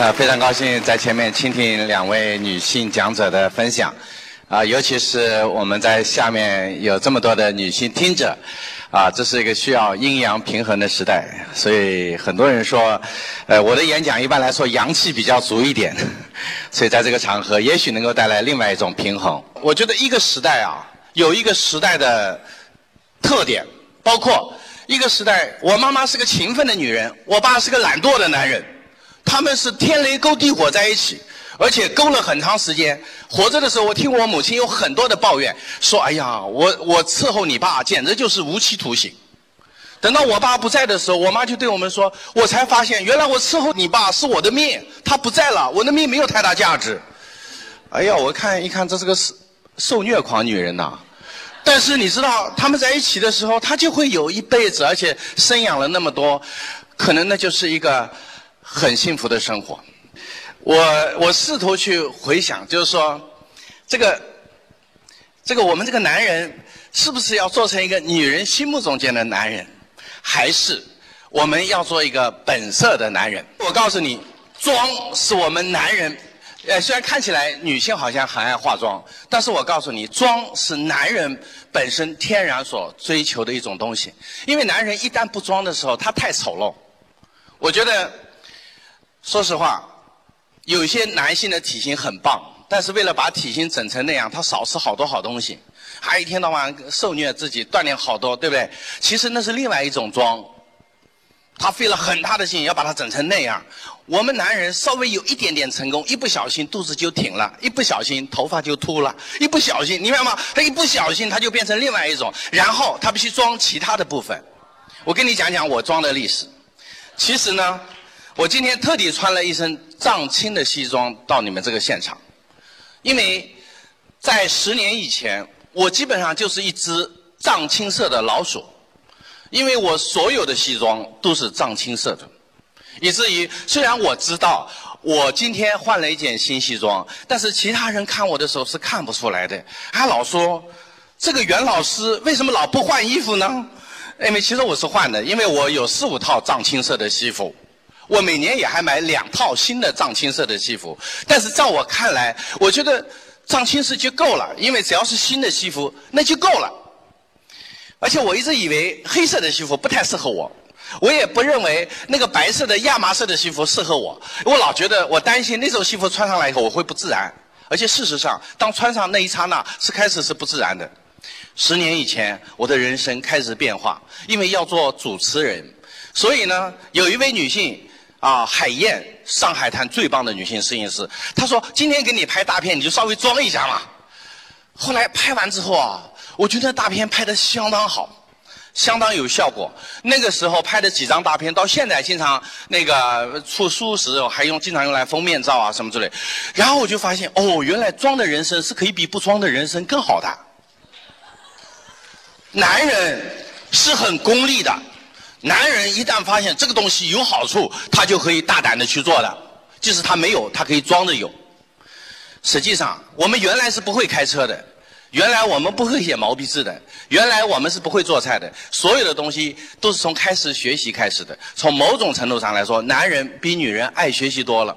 呃，非常高兴在前面倾听两位女性讲者的分享，啊，尤其是我们在下面有这么多的女性听者，啊，这是一个需要阴阳平衡的时代，所以很多人说，呃，我的演讲一般来说阳气比较足一点，所以在这个场合也许能够带来另外一种平衡。我觉得一个时代啊，有一个时代的特点，包括一个时代，我妈妈是个勤奋的女人，我爸是个懒惰的男人。他们是天雷勾地火在一起，而且勾了很长时间。活着的时候，我听我母亲有很多的抱怨，说：“哎呀，我我伺候你爸，简直就是无期徒刑。”等到我爸不在的时候，我妈就对我们说：“我才发现，原来我伺候你爸是我的命，他不在了，我的命没有太大价值。”哎呀，我看一看，这是个受受虐狂女人呐。但是你知道，他们在一起的时候，他就会有一辈子，而且生养了那么多，可能那就是一个。很幸福的生活，我我试图去回想，就是说，这个，这个我们这个男人是不是要做成一个女人心目中间的男人，还是我们要做一个本色的男人？我告诉你，妆是我们男人，呃，虽然看起来女性好像很爱化妆，但是我告诉你，妆是男人本身天然所追求的一种东西。因为男人一旦不装的时候，他太丑陋。我觉得。说实话，有些男性的体型很棒，但是为了把体型整成那样，他少吃好多好东西，还一天到晚受虐自己，锻炼好多，对不对？其实那是另外一种装，他费了很大的劲要把它整成那样。我们男人稍微有一点点成功，一不小心肚子就挺了，一不小心头发就秃了，一不小心，你明白吗？他一不小心他就变成另外一种，然后他必须装其他的部分。我跟你讲讲我装的历史，其实呢。我今天特地穿了一身藏青的西装到你们这个现场，因为在十年以前，我基本上就是一只藏青色的老鼠，因为我所有的西装都是藏青色的，以至于虽然我知道我今天换了一件新西装，但是其他人看我的时候是看不出来的，还老说这个袁老师为什么老不换衣服呢？因为其实我是换的，因为我有四五套藏青色的西服。我每年也还买两套新的藏青色的西服，但是在我看来，我觉得藏青色就够了，因为只要是新的西服那就够了。而且我一直以为黑色的西服不太适合我，我也不认为那个白色的亚麻色的西服适合我。我老觉得我担心那种西服穿上来以后我会不自然，而且事实上，当穿上那一刹那是开始是不自然的。十年以前，我的人生开始变化，因为要做主持人，所以呢，有一位女性。啊，海燕，上海滩最棒的女性摄影师。她说：“今天给你拍大片，你就稍微装一下嘛。”后来拍完之后啊，我觉得大片拍的相当好，相当有效果。那个时候拍的几张大片，到现在经常那个出书时还用，经常用来封面照啊什么之类。然后我就发现，哦，原来装的人生是可以比不装的人生更好的。男人是很功利的。男人一旦发现这个东西有好处，他就可以大胆的去做的。即使他没有，他可以装着有。实际上，我们原来是不会开车的，原来我们不会写毛笔字的，原来我们是不会做菜的。所有的东西都是从开始学习开始的。从某种程度上来说，男人比女人爱学习多了。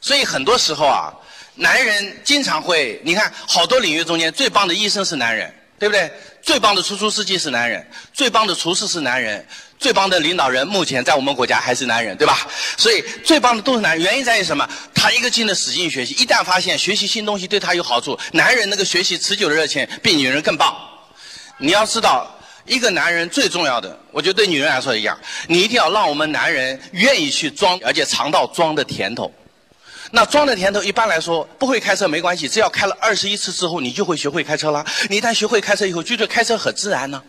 所以很多时候啊，男人经常会，你看好多领域中间最棒的医生是男人，对不对？最棒的出租司机是男人，最棒的厨师是男人。最棒的领导人目前在我们国家还是男人，对吧？所以最棒的都是男人。原因在于什么？他一个劲的使劲学习，一旦发现学习新东西对他有好处，男人那个学习持久的热情比女人更棒。你要知道，一个男人最重要的，我觉得对女人来说一样，你一定要让我们男人愿意去装，而且尝到装的甜头。那装的甜头一般来说不会开车没关系，只要开了二十一次之后，你就会学会开车了。你一旦学会开车以后，觉得开车很自然呢。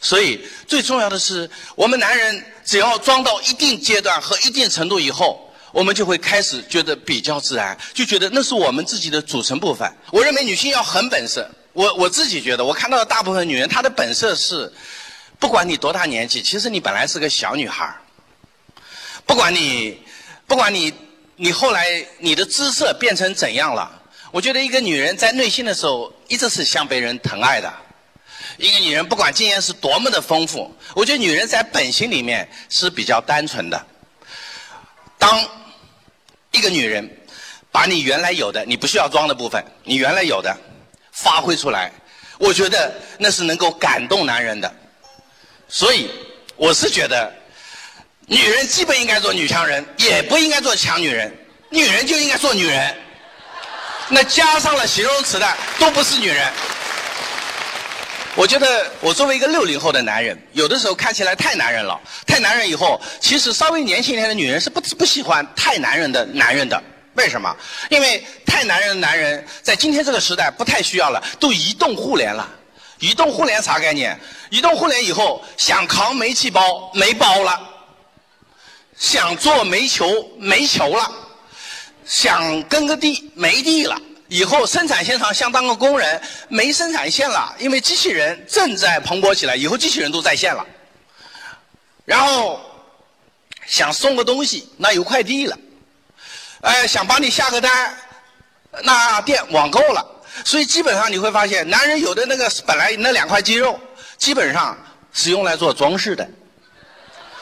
所以最重要的是，我们男人只要装到一定阶段和一定程度以后，我们就会开始觉得比较自然，就觉得那是我们自己的组成部分。我认为女性要很本色。我我自己觉得，我看到的大部分女人，她的本色是，不管你多大年纪，其实你本来是个小女孩不管你，不管你，你后来你的姿色变成怎样了，我觉得一个女人在内心的时候，一直是想被人疼爱的。一个女人不管经验是多么的丰富，我觉得女人在本性里面是比较单纯的。当一个女人把你原来有的、你不需要装的部分，你原来有的发挥出来，我觉得那是能够感动男人的。所以，我是觉得，女人既不应该做女强人，也不应该做强女人。女人就应该做女人。那加上了形容词的，都不是女人。我觉得我作为一个六零后的男人，有的时候看起来太男人了，太男人以后，其实稍微年轻一点的女人是不不喜欢太男人的男人的。为什么？因为太男人的男人在今天这个时代不太需要了，都移动互联了。移动互联啥概念？移动互联以后，想扛煤气包没包了，想做煤球没球了，想耕个地没地了。以后生产线上想当个工人没生产线了，因为机器人正在蓬勃起来，以后机器人都在线了。然后想送个东西，那有快递了。哎，想帮你下个单，那电网购了。所以基本上你会发现，男人有的那个本来那两块肌肉，基本上是用来做装饰的。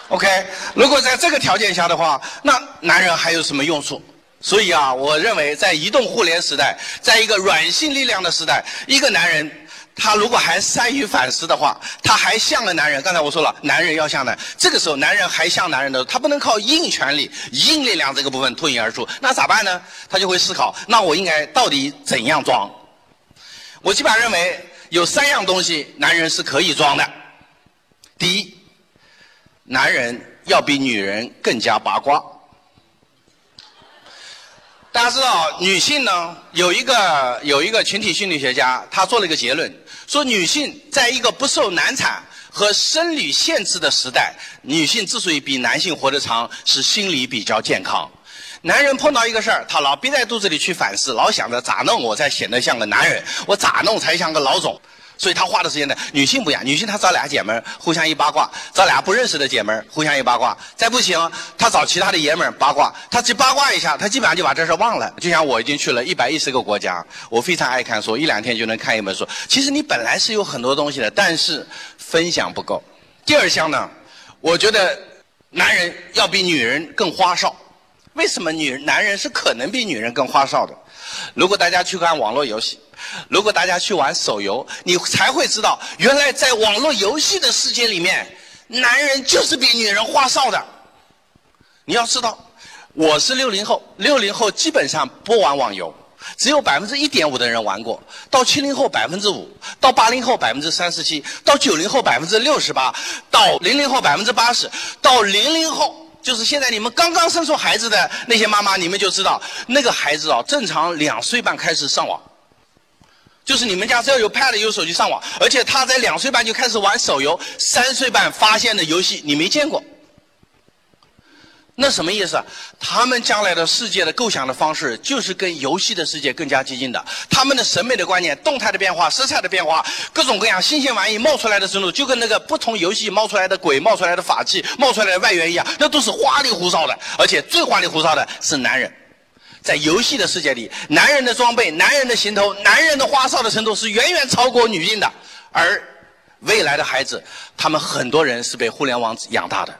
OK，如果在这个条件下的话，那男人还有什么用处？所以啊，我认为在移动互联时代，在一个软性力量的时代，一个男人他如果还善于反思的话，他还像个男人。刚才我说了，男人要像男，这个时候男人还像男人的，他不能靠硬权力、硬力量这个部分脱颖而出，那咋办呢？他就会思考，那我应该到底怎样装？我基本上认为有三样东西男人是可以装的。第一，男人要比女人更加八卦。大家知道，女性呢有一个有一个群体心理学家，他做了一个结论，说女性在一个不受难产和生理限制的时代，女性之所以比男性活得长，是心理比较健康。男人碰到一个事儿，他老憋在肚子里去反思，老想着咋弄我才显得像个男人，我咋弄才像个老总。所以他花的时间呢，女性不一样，女性她找俩姐们儿互相一八卦，找俩不认识的姐们儿互相一八卦，再不行，她找其他的爷们儿八卦，她去八卦一下，她基本上就把这事忘了。就像我已经去了一百一十个国家，我非常爱看书，一两天就能看一本书。其实你本来是有很多东西的，但是分享不够。第二项呢，我觉得男人要比女人更花哨。为什么女男人是可能比女人更花哨的？如果大家去看网络游戏。如果大家去玩手游，你才会知道，原来在网络游戏的世界里面，男人就是比女人花哨的。你要知道，我是六零后，六零后基本上不玩网游，只有百分之一点五的人玩过。到七零后百分之五，到八零后百分之三十七，到九零后百分之六十八，到零零后百分之八十，到零零后，就是现在你们刚刚生出孩子的那些妈妈，你们就知道，那个孩子哦，正常两岁半开始上网。就是你们家只要有 Pad 有手机上网，而且他在两岁半就开始玩手游，三岁半发现的游戏你没见过，那什么意思？他们将来的世界的构想的方式就是跟游戏的世界更加接近的。他们的审美的观念、动态的变化、色彩的变化、各种各样新鲜玩意冒出来的程度，就跟那个不同游戏冒出来的鬼、冒出来的法器、冒出来的外援一样，那都是花里胡哨的。而且最花里胡哨的是男人。在游戏的世界里，男人的装备、男人的行头、男人的花哨的程度是远远超过女性的。而未来的孩子，他们很多人是被互联网养大的。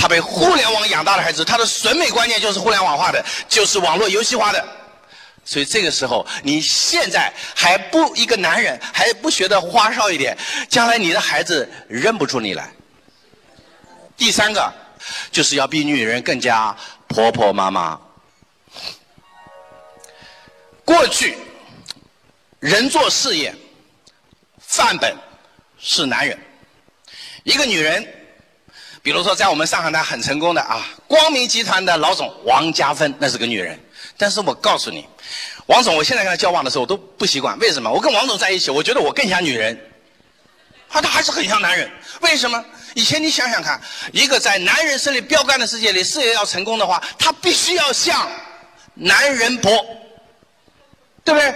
他被互联网养大的孩子，他的审美观念就是互联网化的，就是网络游戏化的。所以这个时候，你现在还不一个男人还不学得花哨一点，将来你的孩子认不出你来。第三个，就是要比女人更加婆婆妈妈。过去，人做事业，范本是男人。一个女人，比如说在我们上海滩很成功的啊，光明集团的老总王家芬，那是个女人。但是我告诉你，王总，我现在跟他交往的时候我都不习惯。为什么？我跟王总在一起，我觉得我更像女人，啊，他还是很像男人。为什么？以前你想想看，一个在男人胜利标杆的世界里，事业要成功的话，他必须要像男人婆。对不对？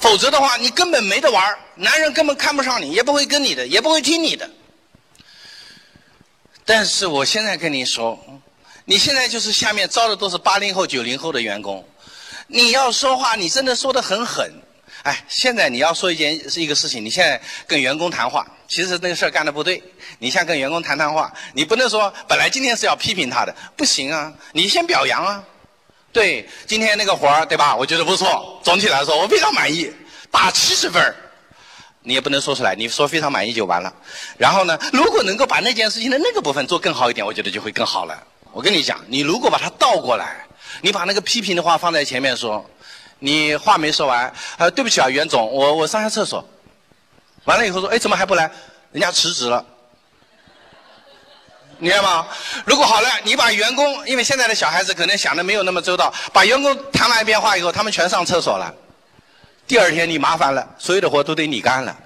否则的话，你根本没得玩男人根本看不上你，也不会跟你的，也不会听你的。但是我现在跟你说，你现在就是下面招的都是八零后、九零后的员工，你要说话，你真的说的很狠。哎，现在你要说一件是一个事情，你现在跟员工谈话，其实那个事儿干的不对。你先跟员工谈谈话，你不能说本来今天是要批评他的，不行啊，你先表扬啊。对，今天那个活儿，对吧？我觉得不错，总体来说我非常满意，打七十分儿你也不能说出来，你说非常满意就完了。然后呢，如果能够把那件事情的那个部分做更好一点，我觉得就会更好了。我跟你讲，你如果把它倒过来，你把那个批评的话放在前面说，你话没说完，呃，对不起啊，袁总，我我上下厕所，完了以后说，哎，怎么还不来？人家辞职了。你看吗？如果好了，你把员工，因为现在的小孩子可能想的没有那么周到，把员工谈完一遍话以后，他们全上厕所了。第二天你麻烦了，所有的活都得你干了。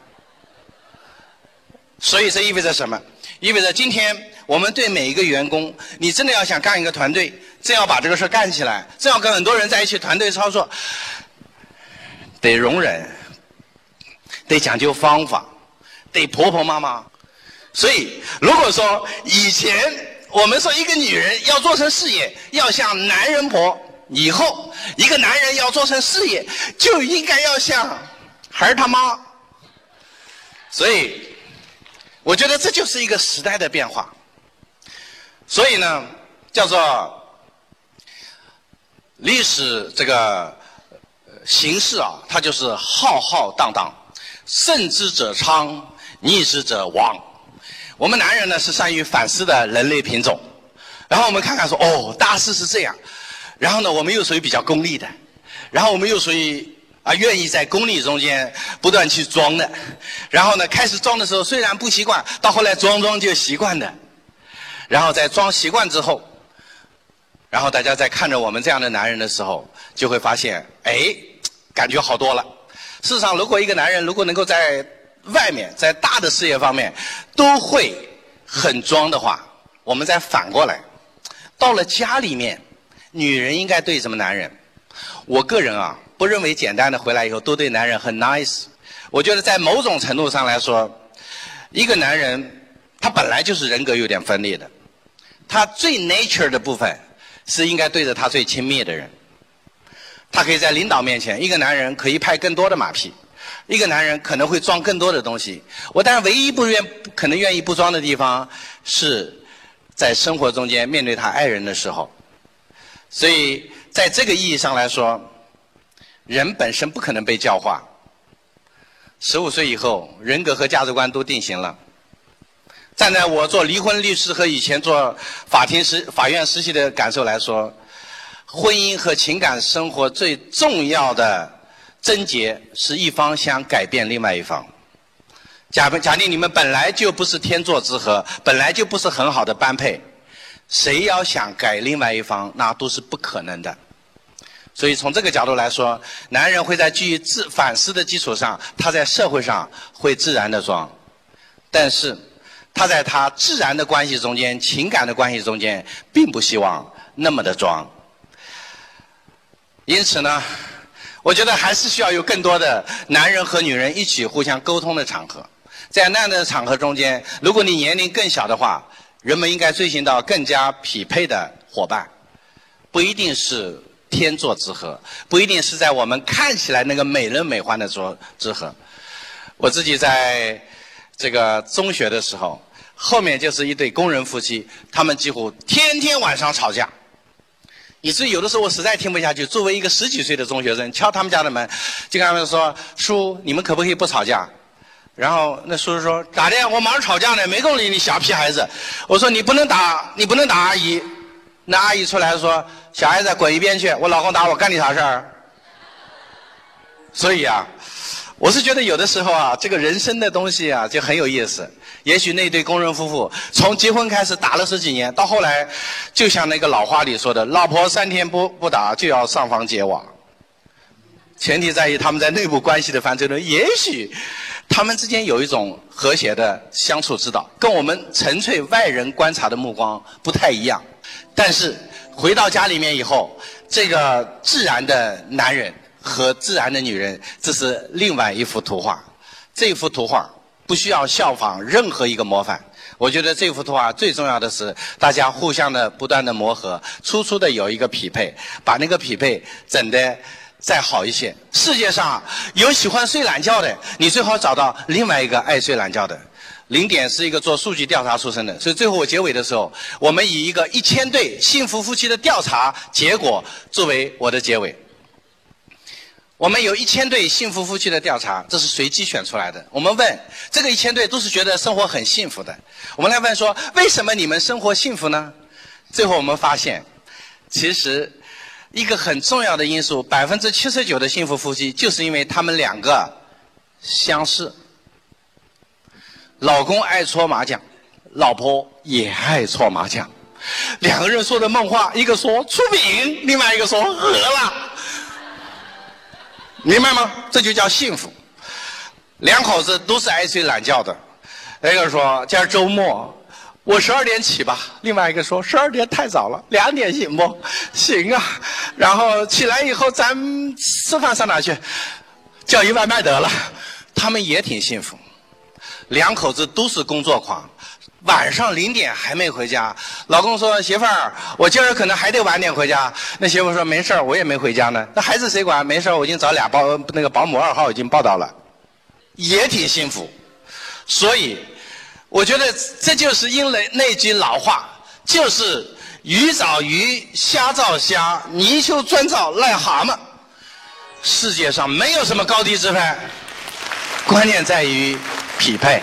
所以这意味着什么？意味着今天我们对每一个员工，你真的要想干一个团队，真要把这个事干起来，真要跟很多人在一起团队操作，得容忍，得讲究方法，得婆婆妈妈。所以，如果说以前我们说一个女人要做成事业，要像男人婆；以后一个男人要做成事业，就应该要像孩儿他妈。所以，我觉得这就是一个时代的变化。所以呢，叫做历史这个形势啊，它就是浩浩荡荡，胜之者昌，逆之者亡。我们男人呢是善于反思的人类品种，然后我们看看说哦，大事是这样，然后呢，我们又属于比较功利的，然后我们又属于啊愿意在功利中间不断去装的，然后呢，开始装的时候虽然不习惯，到后来装装就习惯的，然后在装习惯之后，然后大家在看着我们这样的男人的时候，就会发现哎，感觉好多了。事实上，如果一个男人如果能够在外面在大的事业方面都会很装的话，我们再反过来，到了家里面，女人应该对什么男人？我个人啊，不认为简单的回来以后都对男人很 nice。我觉得在某种程度上来说，一个男人他本来就是人格有点分裂的，他最 nature 的部分是应该对着他最亲密的人。他可以在领导面前，一个男人可以拍更多的马屁。一个男人可能会装更多的东西，我当然唯一不愿可能愿意不装的地方，是在生活中间面对他爱人的时候。所以在这个意义上来说，人本身不可能被教化。十五岁以后，人格和价值观都定型了。站在我做离婚律师和以前做法庭实法院实习的感受来说，婚姻和情感生活最重要的。症结是一方想改变另外一方。假假定你们本来就不是天作之合，本来就不是很好的般配，谁要想改另外一方，那都是不可能的。所以从这个角度来说，男人会在基于自反思的基础上，他在社会上会自然的装，但是他在他自然的关系中间、情感的关系中间，并不希望那么的装。因此呢。我觉得还是需要有更多的男人和女人一起互相沟通的场合，在那样的场合中间，如果你年龄更小的话，人们应该追寻到更加匹配的伙伴，不一定是天作之合，不一定是在我们看起来那个美轮美奂的作之合。我自己在这个中学的时候，后面就是一对工人夫妻，他们几乎天天晚上吵架。以至于有的时候我实在听不下去，作为一个十几岁的中学生，敲他们家的门，就跟他们说：“叔，你们可不可以不吵架？”然后那叔叔说：“咋的？我忙着吵架呢，没空理你小屁孩子。”我说：“你不能打，你不能打阿姨。”那阿姨出来说：“小孩子滚一边去！我老公打我，干你啥事儿？”所以啊。我是觉得有的时候啊，这个人生的东西啊就很有意思。也许那对工人夫妇从结婚开始打了十几年，到后来，就像那个老话里说的：“老婆三天不不打就要上房揭瓦。”前提在于他们在内部关系的范畴中，也许他们之间有一种和谐的相处之道，跟我们纯粹外人观察的目光不太一样。但是回到家里面以后，这个自然的男人。和自然的女人，这是另外一幅图画。这幅图画不需要效仿任何一个模范。我觉得这幅图画最重要的是大家互相的不断的磨合，粗粗的有一个匹配，把那个匹配整得再好一些。世界上有喜欢睡懒觉的，你最好找到另外一个爱睡懒觉的。零点是一个做数据调查出身的，所以最后我结尾的时候，我们以一个一千对幸福夫妻的调查结果作为我的结尾。我们有一千对幸福夫妻的调查，这是随机选出来的。我们问这个一千对都是觉得生活很幸福的。我们来问说，为什么你们生活幸福呢？最后我们发现，其实一个很重要的因素，百分之七十九的幸福夫妻就是因为他们两个相似。老公爱搓麻将，老婆也爱搓麻将，两个人说的梦话，一个说出饼，另外一个说饿了。明白吗？这就叫幸福。两口子都是爱睡懒觉的。一个说今儿周末，我十二点起吧。另外一个说十二点太早了，两点行不？行啊。然后起来以后，咱吃饭上哪去？叫一外卖得了。他们也挺幸福。两口子都是工作狂。晚上零点还没回家，老公说：“媳妇儿，我今儿可能还得晚点回家。”那媳妇说：“没事儿，我也没回家呢。那孩子谁管？没事儿，我已经找俩保那个保姆二号已经报道了，也挺幸福。所以，我觉得这就是因为那句老话，就是鱼找鱼，虾找虾，泥鳅专找癞蛤蟆。世界上没有什么高低之分，关键在于匹配。